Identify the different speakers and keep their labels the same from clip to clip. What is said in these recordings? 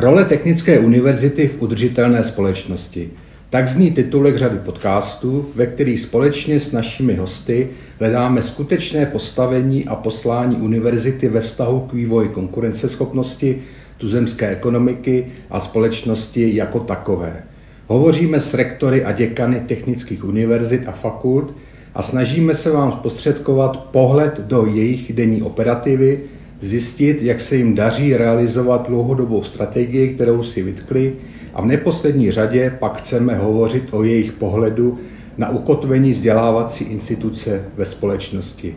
Speaker 1: Role Technické univerzity v udržitelné společnosti. Tak zní titulek řady podcastů, ve kterých společně s našimi hosty hledáme skutečné postavení a poslání univerzity ve vztahu k vývoji konkurenceschopnosti, tuzemské ekonomiky a společnosti jako takové. Hovoříme s rektory a děkany technických univerzit a fakult a snažíme se vám zprostředkovat pohled do jejich denní operativy, zjistit, jak se jim daří realizovat dlouhodobou strategii, kterou si vytkli a v neposlední řadě pak chceme hovořit o jejich pohledu na ukotvení vzdělávací instituce ve společnosti.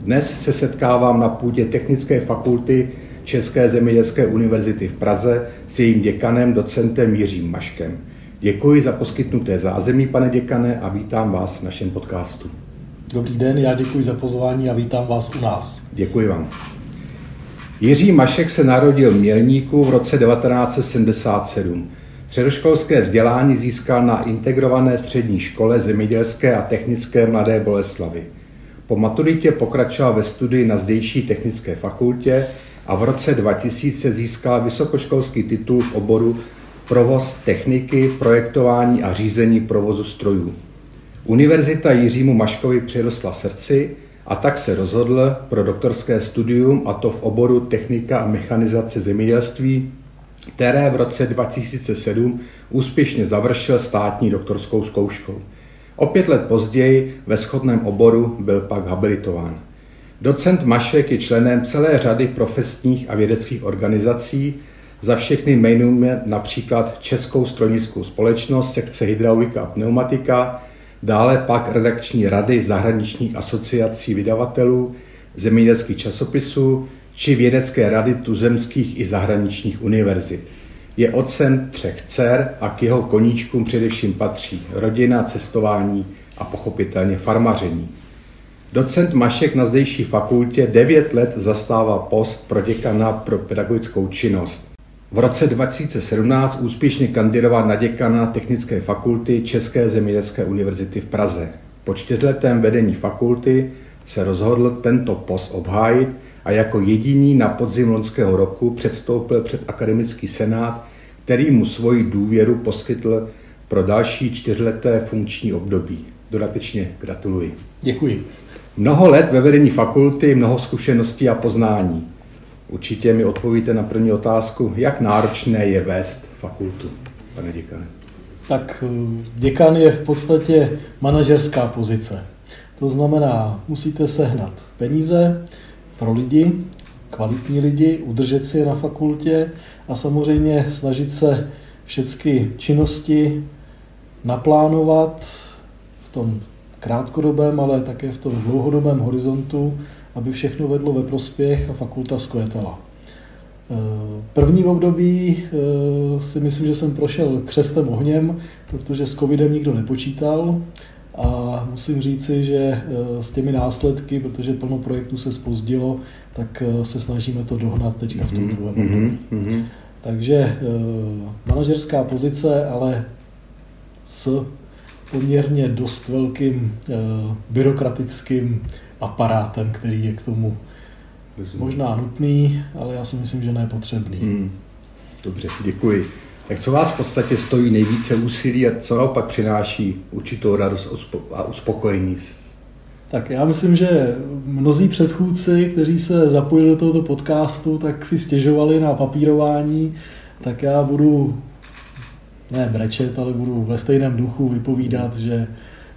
Speaker 1: Dnes se setkávám na půdě Technické fakulty České zemědělské univerzity v Praze s jejím děkanem, docentem Jiřím Maškem. Děkuji za poskytnuté zázemí, pane děkane, a vítám vás v našem podcastu.
Speaker 2: Dobrý den, já děkuji za pozvání a vítám vás u nás.
Speaker 1: Děkuji vám. Jiří Mašek se narodil v Mělníku v roce 1977. Středoškolské vzdělání získal na integrované střední škole zemědělské a technické Mladé Boleslavy. Po maturitě pokračoval ve studii na zdejší technické fakultě a v roce 2000 získal vysokoškolský titul v oboru provoz techniky, projektování a řízení provozu strojů. Univerzita Jiřímu Maškovi přirostla srdci a tak se rozhodl pro doktorské studium, a to v oboru technika a mechanizace zemědělství, které v roce 2007 úspěšně završil státní doktorskou zkouškou. O pět let později ve schodném oboru byl pak habilitován. Docent Mašek je členem celé řady profesních a vědeckých organizací, za všechny jmenujeme například Českou strojnickou společnost, sekce hydraulika a pneumatika, dále pak redakční rady zahraničních asociací vydavatelů, zemědělských časopisů či vědecké rady tuzemských i zahraničních univerzit. Je otcem třech dcer a k jeho koníčkům především patří rodina, cestování a pochopitelně farmaření. Docent Mašek na zdejší fakultě 9 let zastává post pro děkana pro pedagogickou činnost. V roce 2017 úspěšně kandidoval na děkana Technické fakulty České zemědělské univerzity v Praze. Po čtyřletém vedení fakulty se rozhodl tento post obhájit a jako jediný na podzim loňského roku předstoupil před akademický senát, který mu svoji důvěru poskytl pro další čtyřleté funkční období. Dodatečně gratuluji.
Speaker 2: Děkuji.
Speaker 1: Mnoho let ve vedení fakulty, mnoho zkušeností a poznání. Určitě mi odpovíte na první otázku, jak náročné je vést fakultu, pane děkane.
Speaker 2: Tak eh, děkan je v podstatě manažerská pozice. To znamená, musíte sehnat peníze pro lidi, kvalitní lidi, udržet si je na fakultě a samozřejmě snažit se všechny činnosti naplánovat v tom krátkodobém, ale také v tom dlouhodobém horizontu, aby všechno vedlo ve prospěch a fakulta zkvétala. Eh, první období eh, si myslím, že jsem prošel křestem ohněm, protože s covidem nikdo nepočítal a musím říci, že eh, s těmi následky, protože plno projektů se spozdilo, tak se snažíme to dohnat teďka v tom mhm, druhém období. Mm-hmm. Takže manažerská pozice, ale s poměrně dost velkým byrokratickým aparátem, který je k tomu Rozumím. možná nutný, ale já si myslím, že nepotřebný. Hmm.
Speaker 1: Dobře, děkuji. Tak co vás v podstatě stojí nejvíce úsilí a co naopak přináší určitou radost a uspokojení?
Speaker 2: Tak já myslím, že mnozí předchůdci, kteří se zapojili do tohoto podcastu, tak si stěžovali na papírování, tak já budu ne brečet, ale budu ve stejném duchu vypovídat, že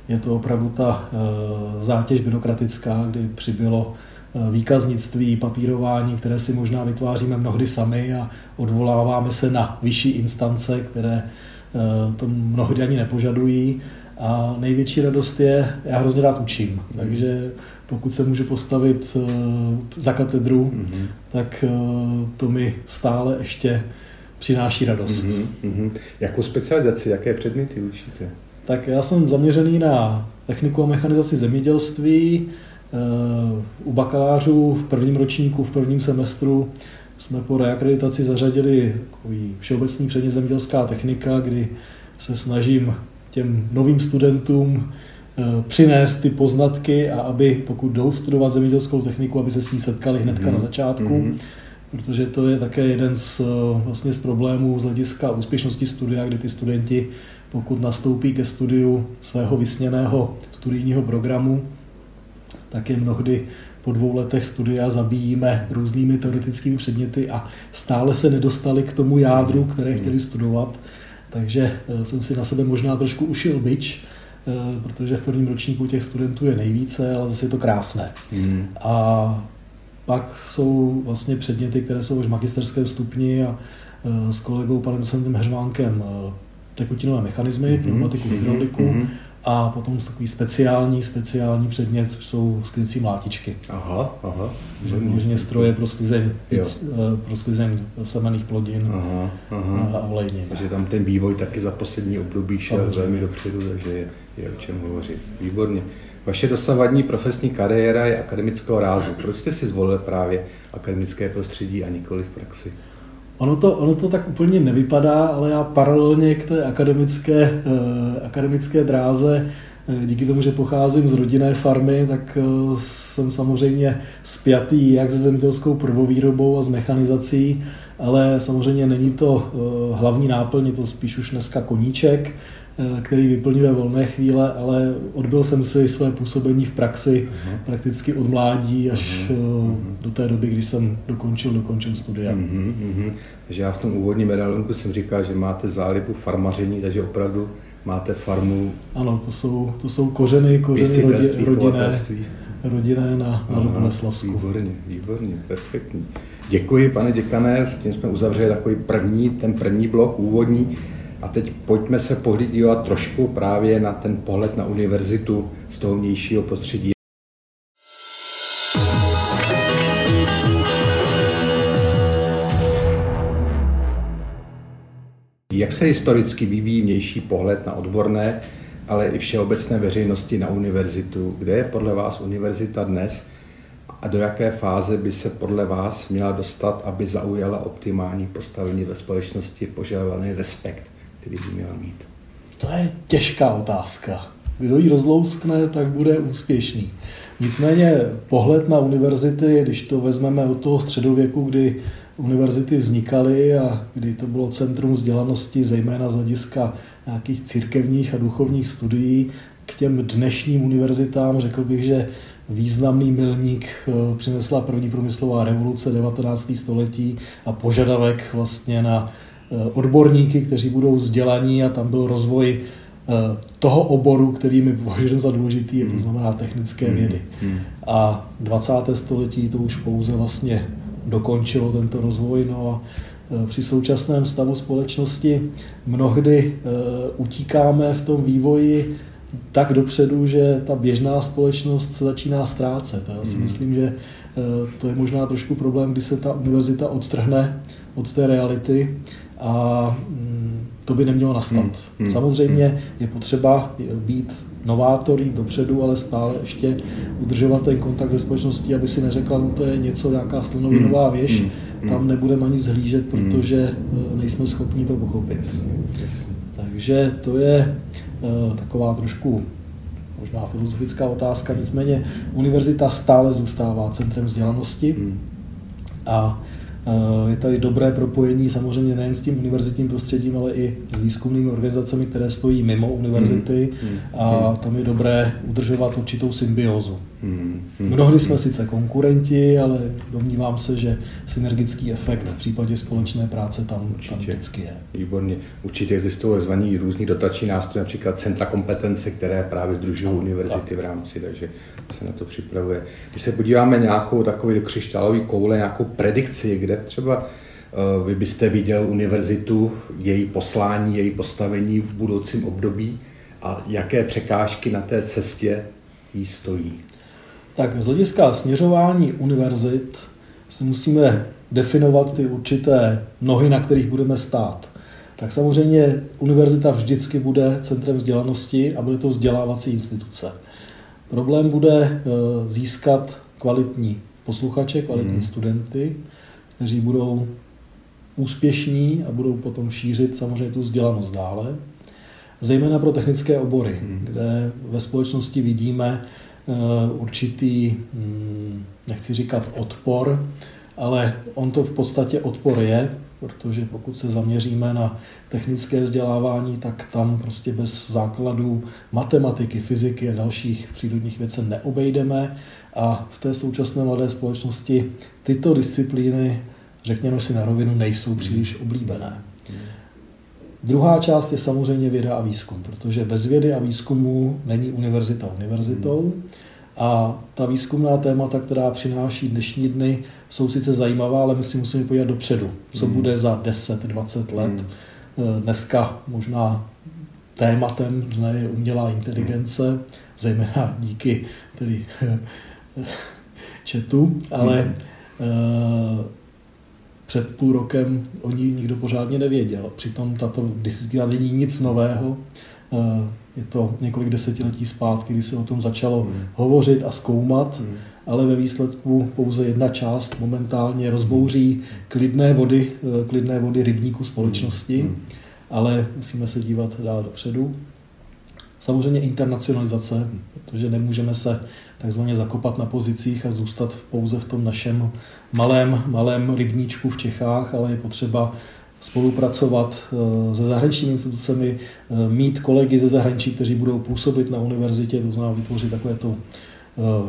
Speaker 2: je to opravdu ta eh, zátěž byrokratická, kdy přibylo eh, výkaznictví, papírování, které si možná vytváříme mnohdy sami a odvoláváme se na vyšší instance, které eh, to mnohdy ani nepožadují. A největší radost je, já hrozně rád učím, mm. takže pokud se můžu postavit za katedru, mm-hmm. tak to mi stále ještě přináší radost. Mm-hmm.
Speaker 1: Jakou specializaci, jaké předměty učíte?
Speaker 2: Tak já jsem zaměřený na techniku a mechanizaci zemědělství. Uh, u bakalářů v prvním ročníku, v prvním semestru jsme po reakreditaci zařadili všeobecný předmět zemědělská technika, kdy se snažím těm novým studentům eh, přinést ty poznatky a aby, pokud jdou studovat zemědělskou techniku, aby se s ní setkali hnedka mm-hmm. na začátku, mm-hmm. protože to je také jeden z, eh, vlastně z problémů z hlediska úspěšnosti studia, kdy ty studenti, pokud nastoupí ke studiu svého vysněného studijního programu, tak je mnohdy po dvou letech studia zabíjíme různými teoretickými předměty a stále se nedostali k tomu jádru, které chtěli studovat. Takže eh, jsem si na sebe možná trošku ušil byč, eh, protože v prvním ročníku těch studentů je nejvíce, ale zase je to krásné. Mm. A pak jsou vlastně předměty, které jsou už v magisterském stupni a eh, s kolegou panem docentem Hřvánkem tekutinové mechanismy, mm-hmm. pneumatiku, hydrauliku. Mm-hmm a potom takový speciální, speciální předmět jsou sklizecí mlátičky.
Speaker 1: Aha, aha.
Speaker 2: Že možně stroje pro sklizeň, eh, pro sklizeň semených plodin aha, aha. a olejnin.
Speaker 1: Takže tam ten vývoj taky za poslední období šel velmi dopředu, takže je, je o čem hovořit. Výborně. Vaše dosavadní profesní kariéra je akademického rázu. Proč jste si zvolili právě akademické prostředí a nikoli v praxi?
Speaker 2: Ono to, ono to tak úplně nevypadá, ale já paralelně k té akademické, eh, akademické dráze, eh, díky tomu, že pocházím z rodinné farmy, tak eh, jsem samozřejmě spjatý jak se zemědělskou prvovýrobou a s mechanizací, ale samozřejmě není to hlavní náplň, je to spíš už dneska koníček. Eh, který vyplňuje volné chvíle, ale odbyl jsem si své působení v praxi uh-huh. prakticky od mládí až uh-huh. do té doby, kdy jsem dokončil, dokončil studia. Uh-huh.
Speaker 1: Uh-huh. Takže já v tom úvodním medailonku jsem říkal, že máte zálibu farmaření, takže opravdu máte farmu.
Speaker 2: Ano, to jsou, to jsou kořeny, kořeny rodi, rodinné, rodinné na, na Boleslavsku.
Speaker 1: Výborně, výborně, perfektní. Děkuji, pane děkané, tím jsme uzavřeli takový první, ten první blok úvodní. A teď pojďme se pohlídívat trošku právě na ten pohled na univerzitu z toho vnějšího prostředí. Jak se historicky vyvíjí vnější pohled na odborné, ale i všeobecné veřejnosti na univerzitu? Kde je podle vás univerzita dnes a do jaké fáze by se podle vás měla dostat, aby zaujala optimální postavení ve společnosti, požadovaný respekt? Který by měla mít?
Speaker 2: To je těžká otázka. Kdo ji rozlouskne, tak bude úspěšný. Nicméně pohled na univerzity, když to vezmeme od toho středověku, kdy univerzity vznikaly a kdy to bylo centrum vzdělanosti, zejména z hlediska nějakých církevních a duchovních studií, k těm dnešním univerzitám řekl bych, že významný milník eh, přinesla první průmyslová revoluce 19. století a požadavek vlastně na odborníky, kteří budou vzdělaní a tam byl rozvoj eh, toho oboru, který my považujeme za důležitý, to hmm. znamená technické hmm. vědy. Hmm. A 20. století to už pouze vlastně dokončilo tento rozvoj. No a eh, při současném stavu společnosti mnohdy utíkáme v tom vývoji tak dopředu, že ta běžná společnost se začíná ztrácet. Já si myslím, že to je možná trošku problém, kdy se ta univerzita odtrhne od té reality a mm, to by nemělo nastat. Hmm. Hmm. Samozřejmě hmm. je potřeba být novátor, jít dopředu, ale stále ještě udržovat ten kontakt se společností, aby si neřekla, no to je něco, nějaká slonovinová hmm. věž, hmm. tam nebudeme ani zhlížet, hmm. protože hmm. nejsme schopni to pochopit. Takže to je uh, taková trošku možná filozofická otázka, nicméně univerzita stále zůstává centrem vzdělanosti hmm. a Eh, je tady dobré propojení samozřejmě nejen s tím univerzitním prostředím, ale i s výzkumnými organizacemi, které stojí mimo univerzity mm, a tam je dobré udržovat určitou symbiózu. Mm, mm, Mnohdy jsme sice konkurenti, ale domnívám se, že synergický efekt v případě společné práce tam, Určitě. tam vždycky je.
Speaker 1: Výborně. Určitě existují zvaní různý dotační nástroje, například centra kompetence, které právě združují univerzity tak. v rámci, takže se na to připravuje. Když se podíváme nějakou takový křišťálový koule, nějakou predikci, kde třeba uh, vy byste viděl univerzitu, její poslání, její postavení v budoucím období, a jaké překážky na té cestě jí stojí?
Speaker 2: Tak z hlediska směřování univerzit si musíme definovat ty určité nohy, na kterých budeme stát. Tak samozřejmě univerzita vždycky bude centrem vzdělanosti a bude to vzdělávací instituce. Problém bude eh, získat kvalitní posluchače, kvalitní hmm. studenty, kteří budou úspěšní a budou potom šířit samozřejmě tu vzdělanost dále. Zejména pro technické obory, hmm. kde ve společnosti vidíme eh, určitý, hm, nechci říkat odpor, ale on to v podstatě odpor je, protože pokud se zaměříme na technické vzdělávání, tak tam prostě bez základů matematiky, fyziky a dalších přírodních věcí neobejdeme a v té současné mladé společnosti tyto disciplíny, řekněme si na rovinu, nejsou příliš oblíbené. Druhá část je samozřejmě věda a výzkum, protože bez vědy a výzkumu není univerzita univerzitou. A ta výzkumná témata, která přináší dnešní dny, jsou sice zajímavá, ale my si musíme podívat dopředu, co hmm. bude za 10-20 let. Hmm. Eh, dneska možná tématem dne je umělá inteligence, zejména díky tedy četu, ale hmm. uh, před půl rokem o ní nikdo pořádně nevěděl. Přitom tato disciplína není nic nového. Uh, je to několik desetiletí zpátky, kdy se o tom začalo hmm. hovořit a zkoumat, hmm. ale ve výsledku pouze jedna část momentálně rozbouří klidné vody, klidné vody rybníku společnosti, hmm. ale musíme se dívat dál dopředu. Samozřejmě internacionalizace, protože nemůžeme se takzvaně zakopat na pozicích a zůstat pouze v tom našem malém, malém rybníčku v Čechách, ale je potřeba spolupracovat eh, se zahraničními institucemi, eh, mít kolegy ze zahraničí, kteří budou působit na univerzitě, to znamená vytvořit takové to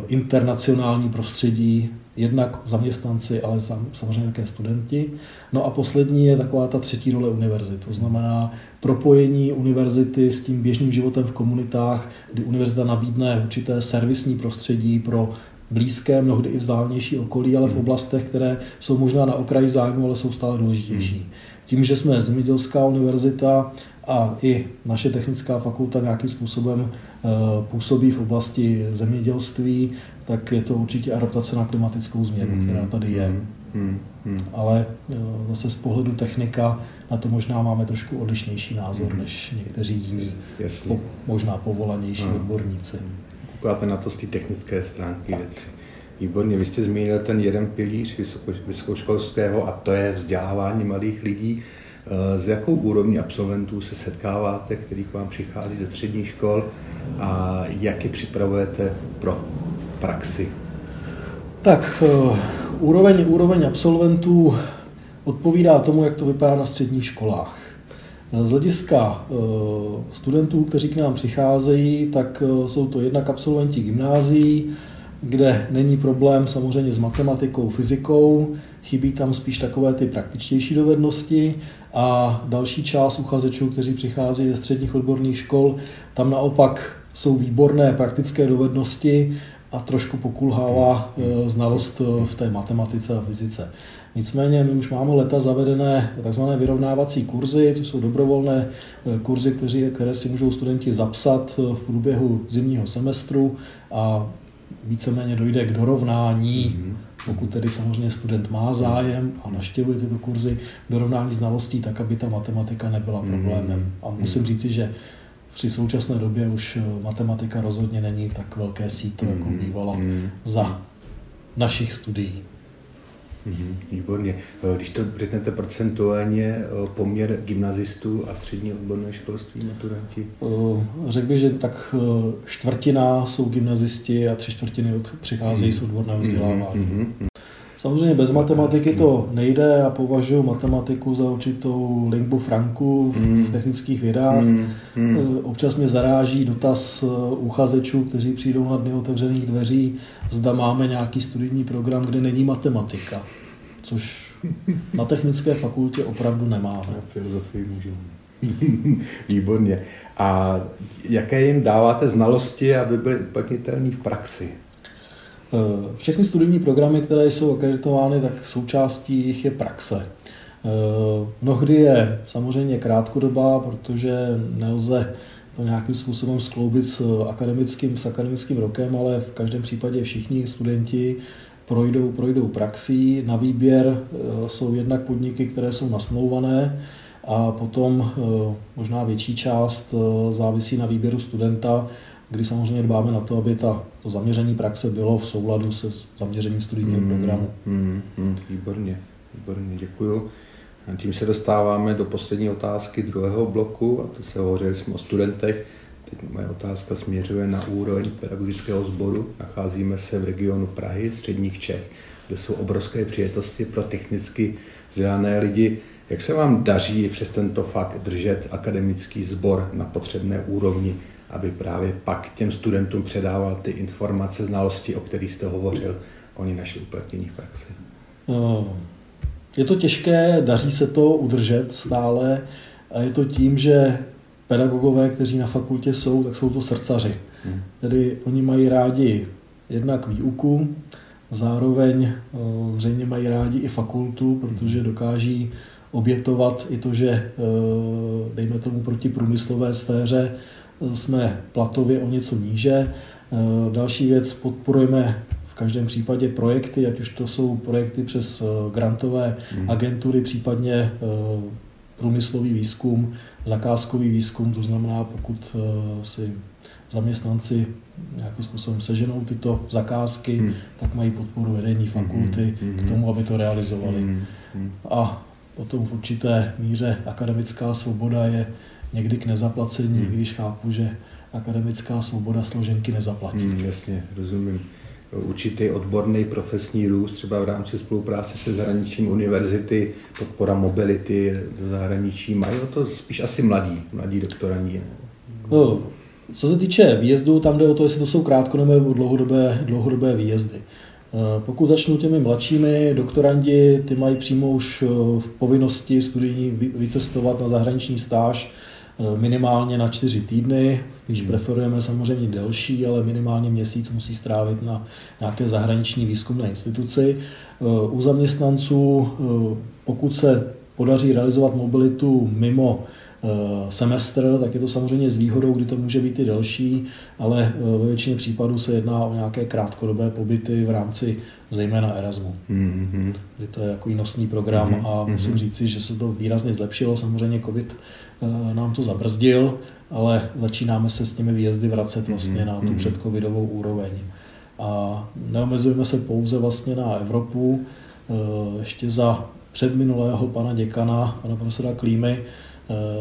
Speaker 2: internacionální prostředí, jednak zaměstnanci, ale samozřejmě také studenti. No a poslední je taková ta třetí role univerzity, to znamená propojení univerzity s tím běžným životem v komunitách, kdy univerzita nabídne určité servisní prostředí pro blízké, mnohdy i vzdálenější okolí, ale v hmm. oblastech, které jsou možná na okraji zájmu, ale jsou stále důležitější. Hmm. Tím, že jsme zemědělská univerzita a i naše technická fakulta nějakým způsobem eh, působí v oblasti zemědělství, tak je to určitě adaptace na klimatickou změnu, hmm. která tady je. Hmm. Hmm. Ale eh, zase z pohledu technika na to možná máme trošku odlišnější názor hmm. než někteří jiní, po, možná povolanější hmm. odborníci.
Speaker 1: Koukáte na to z té technické stránky věci. Výborně, vy jste zmínil ten jeden pilíř vysokoškolského a to je vzdělávání malých lidí. S eh, jakou úrovní absolventů se setkáváte, který k vám přichází do středních škol a jak je připravujete pro praxi?
Speaker 2: Tak, uh, úroveň, úroveň absolventů odpovídá tomu, jak to vypadá na středních školách. Z hlediska studentů, kteří k nám přicházejí, tak jsou to jednak absolventi gymnázií, kde není problém samozřejmě s matematikou, fyzikou, chybí tam spíš takové ty praktičtější dovednosti a další část uchazečů, kteří přichází ze středních odborných škol, tam naopak jsou výborné praktické dovednosti a trošku pokulhává e, znalost e, v té matematice a fyzice. Nicméně my už máme leta zavedené tzv. vyrovnávací kurzy, což jsou dobrovolné e, kurzy, které si můžou studenti zapsat v průběhu zimního semestru a víceméně dojde k dorovnání, mm-hmm. Pokud tedy samozřejmě student má zájem a naštěvuje tyto kurzy, dorovnání znalostí tak, aby ta matematika nebyla mm-hmm. problémem. A musím říci, že při současné době už eh, matematika rozhodně není tak velké síto, jako mm-hmm. bývala za našich studií.
Speaker 1: Mm-hmm, výborně. Eh, když to řeknete procentuálně, eh, poměr gymnazistů a střední odborné školství, maturanti?
Speaker 2: Řekl bych, že tak čtvrtina jsou gymnazisti a tři čtvrtiny přicházejí mm-hmm. z odborného mhm, vzdělávání. Mm-hmm. Samozřejmě bez matematiky to nejde. Já považuji matematiku za určitou lingbu franku mm. v technických vědách. Mm. Mm. Občas mě zaráží dotaz eh, uchazečů, kteří přijdou na dny otevřených dveří, zda máme nějaký studijní program, kde není matematika. Což na technické fakultě opravdu nemáme. Na
Speaker 1: filozofii můžeme. Výborně. A jaké jim dáváte znalosti, aby byly uplatnitelné v praxi?
Speaker 2: Eh, všechny studijní programy, které jsou akreditovány, tak součástí jich je praxe. Eh, mnohdy je samozřejmě krátkodobá, protože nelze to nějakým způsobem skloubit s akademickým, s akademickým rokem, ale v každém případě všichni studenti projdou, projdou praxí. Na výběr jsou jednak podniky, které jsou nasmlouvané, a potom možná větší část závisí na výběru studenta, kdy samozřejmě dbáme na to, aby ta, to zaměření praxe bylo v souladu se zaměřením studijního mm, programu.
Speaker 1: Mm, mm, výborně, výborně, děkuju. A tím se dostáváme do poslední otázky druhého bloku, a to se hovořili jsme o studentech. Teď moje otázka směřuje na úroveň pedagogického sboru. Nacházíme se v regionu Prahy, středních Čech, kde jsou obrovské přijetosti pro technicky vzdělané lidi. Jak se vám daří přes tento fakt držet akademický sbor na potřebné úrovni? Aby právě pak těm studentům předával ty informace, znalosti, o kterých jste hovořil, oni naše uplatnění v praxi.
Speaker 2: No, je to těžké, daří se to udržet stále a je to tím, že pedagogové, kteří na fakultě jsou, tak jsou to srdcaři. Hmm. Tedy oni mají rádi jednak výuku, zároveň eh, zřejmě mají rádi i fakultu, protože dokáží obětovat i to, že eh, dejme tomu proti průmyslové sféře jsme platově o něco níže. E, další věc, podporujeme v každém případě projekty, ať už to jsou projekty přes e, grantové hmm. agentury, případně e, průmyslový výzkum, zakázkový výzkum, to znamená, pokud si zaměstnanci nějakým způsobem seženou tyto zakázky, hmm. tak mají podporu vedení fakulty hmm. k tomu, aby to realizovali. Hmm. A potom v určité míře akademická svoboda je někdy k nezaplacení, hmm. když chápu, že akademická svoboda složenky nezaplatí. Hmm,
Speaker 1: jasně, rozumím. Určitý odborný profesní růst, třeba v rámci spolupráce se zahraničím univerzity, podpora mobility do zahraničí, mají o to spíš asi mladí, mladí doktorandi.
Speaker 2: No, co se týče výjezdů, tam jde o to, jestli to jsou krátkodobé nebo dlouhodobé, dlouhodobé výjezdy. Eh, pokud začnu těmi mladšími doktorandi, ty mají přímo už eh, v povinnosti studijní vycestovat na zahraniční stáž minimálně na čtyři týdny, když hmm. preferujeme samozřejmě delší, ale minimálně měsíc musí strávit na nějaké zahraniční výzkumné instituci. Eh, u zaměstnanců, eh, pokud se podaří realizovat mobilitu mimo semestr, tak je to samozřejmě s výhodou, kdy to může být i delší, ale ve většině případů se jedná o nějaké krátkodobé pobyty v rámci zejména Erasmu. Mm-hmm. Kdy to je jako nosný program mm-hmm. a musím říci, že se to výrazně zlepšilo. Samozřejmě COVID Eh, nám to zabrzdil, ale začínáme se s těmi výjezdy vracet vlastně na tu mhm. předcovidovou úroveň. A neomezujeme se pouze vlastně na Evropu. Eh, ještě za předminulého pana děkana, pana profesora Klímy, eh,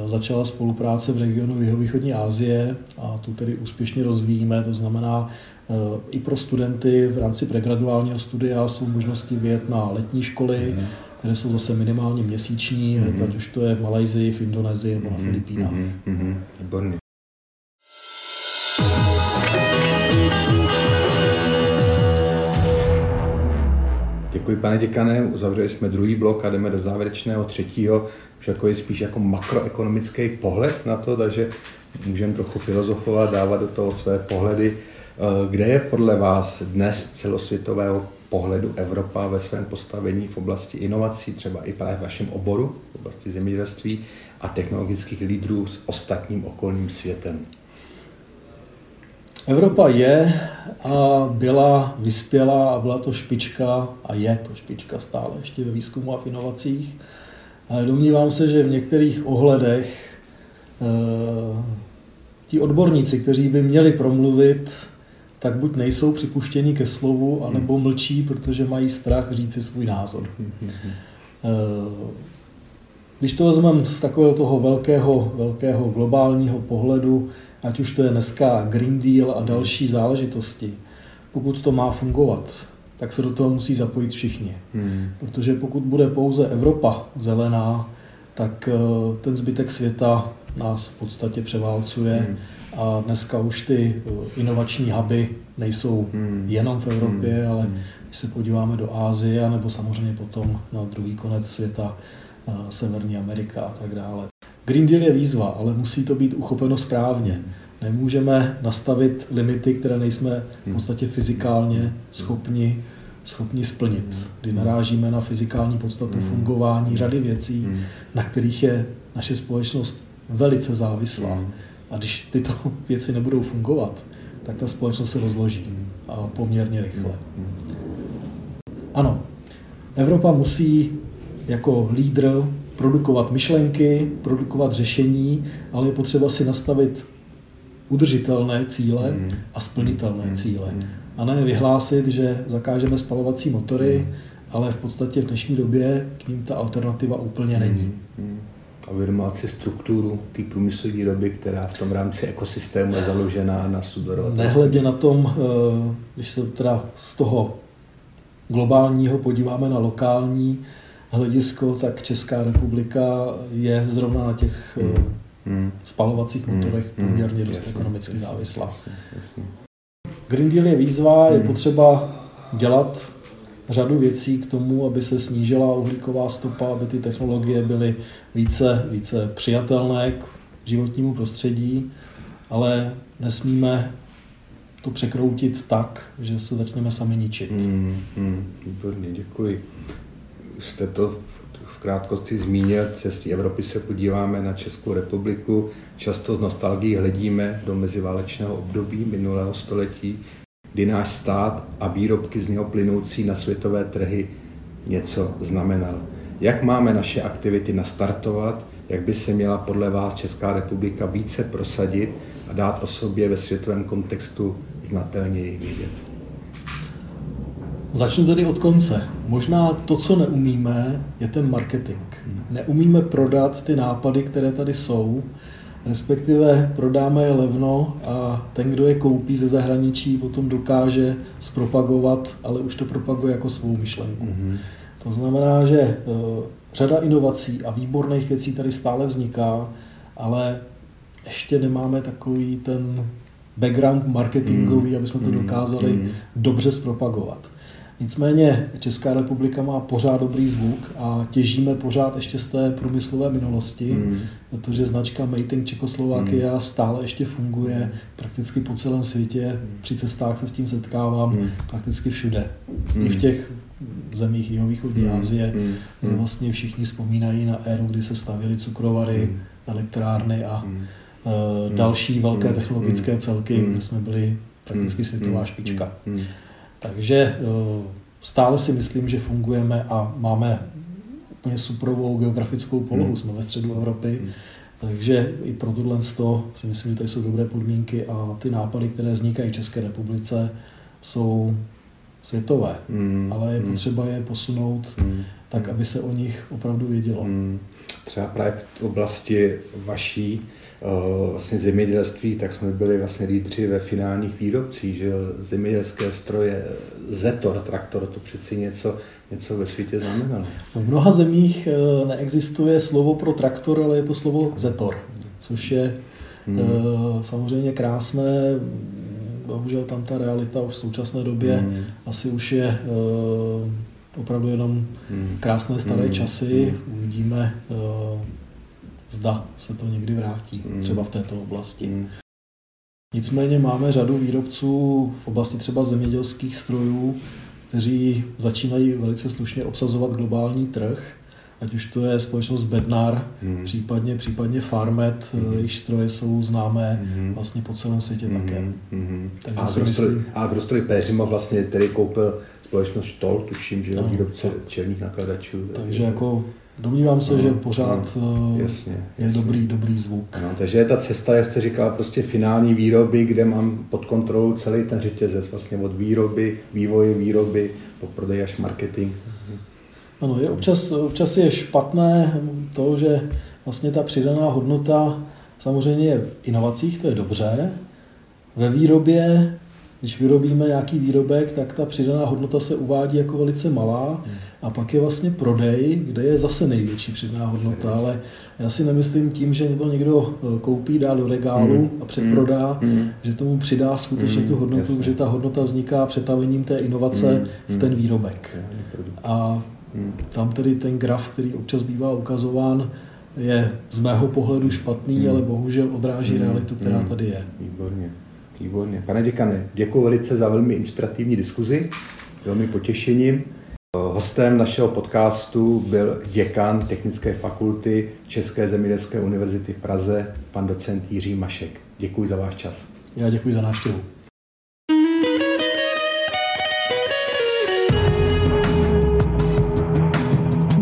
Speaker 2: začala spolupráce v regionu Jihovýchodní Asie a tu tedy úspěšně rozvíjíme. To znamená, i pro studenty v rámci pregraduálního studia jsou možnosti vyjet na letní školy, mm které jsou zase minimálně měsíční, mm-hmm. ať už to je v Malajzii, v Indonésii nebo na mm-hmm. Filipínách. Mm-hmm.
Speaker 1: Děkuji, pane děkané. Uzavřeli jsme druhý blok a jdeme do závěrečného třetího, už jako je spíš jako makroekonomický pohled na to, takže můžeme trochu filozofovat, dávat do toho své pohledy. Eh, kde je podle vás dnes celosvětového pohledu Evropa ve svém postavení v oblasti inovací, třeba i právě v vašem oboru, v oblasti zemědělství a technologických lídrů s ostatním okolním světem?
Speaker 2: Evropa je a byla vyspělá a byla to špička a je to špička stále ještě ve výzkumu a v inovacích. Ale domnívám se, že v některých ohledech e, ti odborníci, kteří by měli promluvit tak buď nejsou připuštěni ke slovu, anebo hmm. mlčí, protože mají strach říct si svůj názor. Hmm, hmm, eh, když to vezmeme z takového toho velkého, velkého globálního pohledu, ať už to je dneska Green Deal a další záležitosti, pokud to má fungovat, tak se do toho musí zapojit všichni. Hmm. Protože pokud bude pouze Evropa zelená, tak eh, ten zbytek světa nás v podstatě převálcuje. Hmm a dneska už ty uh, inovační huby nejsou hmm. jenom v Evropě, hmm. ale hmm. když se podíváme do Ázie, nebo samozřejmě potom na druhý konec světa, uh, Severní Amerika a tak dále. Green Deal je výzva, ale musí to být uchopeno správně. Hmm. Nemůžeme nastavit limity, které nejsme v hmm. podstatě fyzikálně schopni, schopni splnit. Kdy narážíme na fyzikální podstatu fungování řady věcí, na kterých je naše společnost velice závislá A když tyto věci nebudou fungovat, tak ta společnost se rozloží a poměrně rychle. Ano, Evropa musí jako lídr produkovat myšlenky, produkovat řešení, ale je potřeba si nastavit udržitelné cíle a splnitelné cíle. A ne vyhlásit, že zakážeme spalovací motory, ale v podstatě v dnešní době k ním ta alternativa úplně není.
Speaker 1: A uvědomovat si strukturu té průmyslové výroby, která v tom rámci ekosystému je založená na sudorovatelství.
Speaker 2: Nehledě na tom, eh, když se teda z toho globálního podíváme na lokální hledisko, tak Česká republika je zrovna na těch hmm. Hmm. spalovacích motorech hmm. poměrně dost jasně, ekonomicky jasně, závislá. Jasně, jasně. Green Deal je výzva, hmm. je potřeba dělat řadu věcí k tomu, aby se snížila uhlíková stopa, aby ty technologie byly více, více přijatelné k životnímu prostředí, ale nesmíme to překroutit tak, že se začneme sami ničit. Hmm,
Speaker 1: hmm, výborně, děkuji. Jste to v krátkosti zmínil, té Evropy se podíváme na Českou republiku. Často z nostalgií hledíme do meziválečného období minulého století, kdy náš stát a výrobky z něho plynoucí na světové trhy něco znamenal. Jak máme naše aktivity nastartovat, jak by se měla podle vás Česká republika více prosadit a dát o sobě ve světovém kontextu znatelněji vědět?
Speaker 2: Začnu tedy od konce. Možná to, co neumíme, je ten marketing. Neumíme prodat ty nápady, které tady jsou, respektive prodáme je levno a ten, kdo je koupí ze zahraničí, potom dokáže zpropagovat, ale už to propaguje jako svou myšlenku. Mm-hmm. To znamená, že uh, řada inovací a výborných věcí tady stále vzniká, ale ještě nemáme takový ten background marketingový, mm. aby jsme to mm-hmm. dokázali mm. dobře zpropagovat. Nicméně Česká republika má pořád dobrý zvuk a těžíme pořád ještě z té průmyslové minulosti, mm. protože značka Made in Čekoslovakia mm. stále ještě funguje prakticky po celém světě. Při cestách se s tím setkávám mm. prakticky všude. Mm. I v těch zemích jihovýchodní mm. Asie, mm. vlastně všichni vzpomínají na éru, kdy se stavěly cukrovary, mm. elektrárny a mm. další velké mm. technologické celky, kde jsme byli prakticky světová špička. Mm. Takže eh, stále si myslím, že fungujeme a máme úplně suprovou geografickou polohu, hmm. jsme ve středu Evropy, hmm. takže i pro tohle si myslím, že tady jsou dobré podmínky a ty nápady, které vznikají v České republice, jsou světové, hmm. ale je hmm. potřeba je posunout hmm. tak, aby se o nich opravdu vědělo. Hmm.
Speaker 1: Třeba právě v oblasti vaší vlastně zemědělství, tak jsme byli vlastně lídři ve finálních výrobcích, že zemědělské stroje, Zetor, traktor, to přeci něco, něco ve světě znamenalo.
Speaker 2: V mnoha zemích e, neexistuje slovo pro traktor, ale je to slovo Zetor, což je hmm. Samozřejmě krásné, bohužel tam ta realita už v současné době hmm. asi už je opravdu jenom hmm. krásné staré hmm. časy. Hmm. Uvidíme, zda se to někdy vrátí, mm. třeba v této oblasti. Mm. Nicméně máme řadu výrobců v oblasti třeba zemědělských strojů, kteří začínají velice slušně obsazovat globální trh, ať už to je společnost Bednar, mm. případně, případně Farmet, mm. jejich stroje jsou známé mm. vlastně po celém světě mm. také.
Speaker 1: Mm. Takže a, si myslím... a Grostroj Péřimo vlastně tedy koupil společnost Stoll, tuším, že je výrobce černých nakladačů.
Speaker 2: Takže jako Domnívám se, no, že pořád no, jasně, je jasně. dobrý, dobrý zvuk.
Speaker 1: No, takže je ta cesta, jak jste říkal, prostě finální výroby, kde mám pod kontrolou celý ten řetězec, vlastně od výroby, vývoje výroby, po prodej až marketing.
Speaker 2: Ano, je občas, občas je špatné to, že vlastně ta přidaná hodnota samozřejmě je v inovacích, to je dobře. Ve výrobě, když vyrobíme nějaký výrobek, tak ta přidaná hodnota se uvádí jako velice malá. A pak je vlastně prodej, kde je zase největší přidaná hodnota, ale já si nemyslím tím, že to někdo eh, koupí, dá do regálu mm. a přeprodá, mm. mm. že tomu přidá skutečně mm. tu hodnotu, Jasně. že ta hodnota vzniká přetavením té inovace mm. v ten výrobek. A tam tedy ten graf, který občas bývá ukazován, je z mého pohledu špatný, mm. ale bohužel odráží mm. realitu, která tady je.
Speaker 1: Výborně. Výborně. Pane děkane, děkuji velice za velmi inspirativní diskuzi, velmi potěšením. Hostem našeho podcastu byl děkan Technické fakulty České zemědělské univerzity v Praze, pan docent Jiří Mašek. Děkuji za váš čas.
Speaker 2: Já děkuji za návštěvu.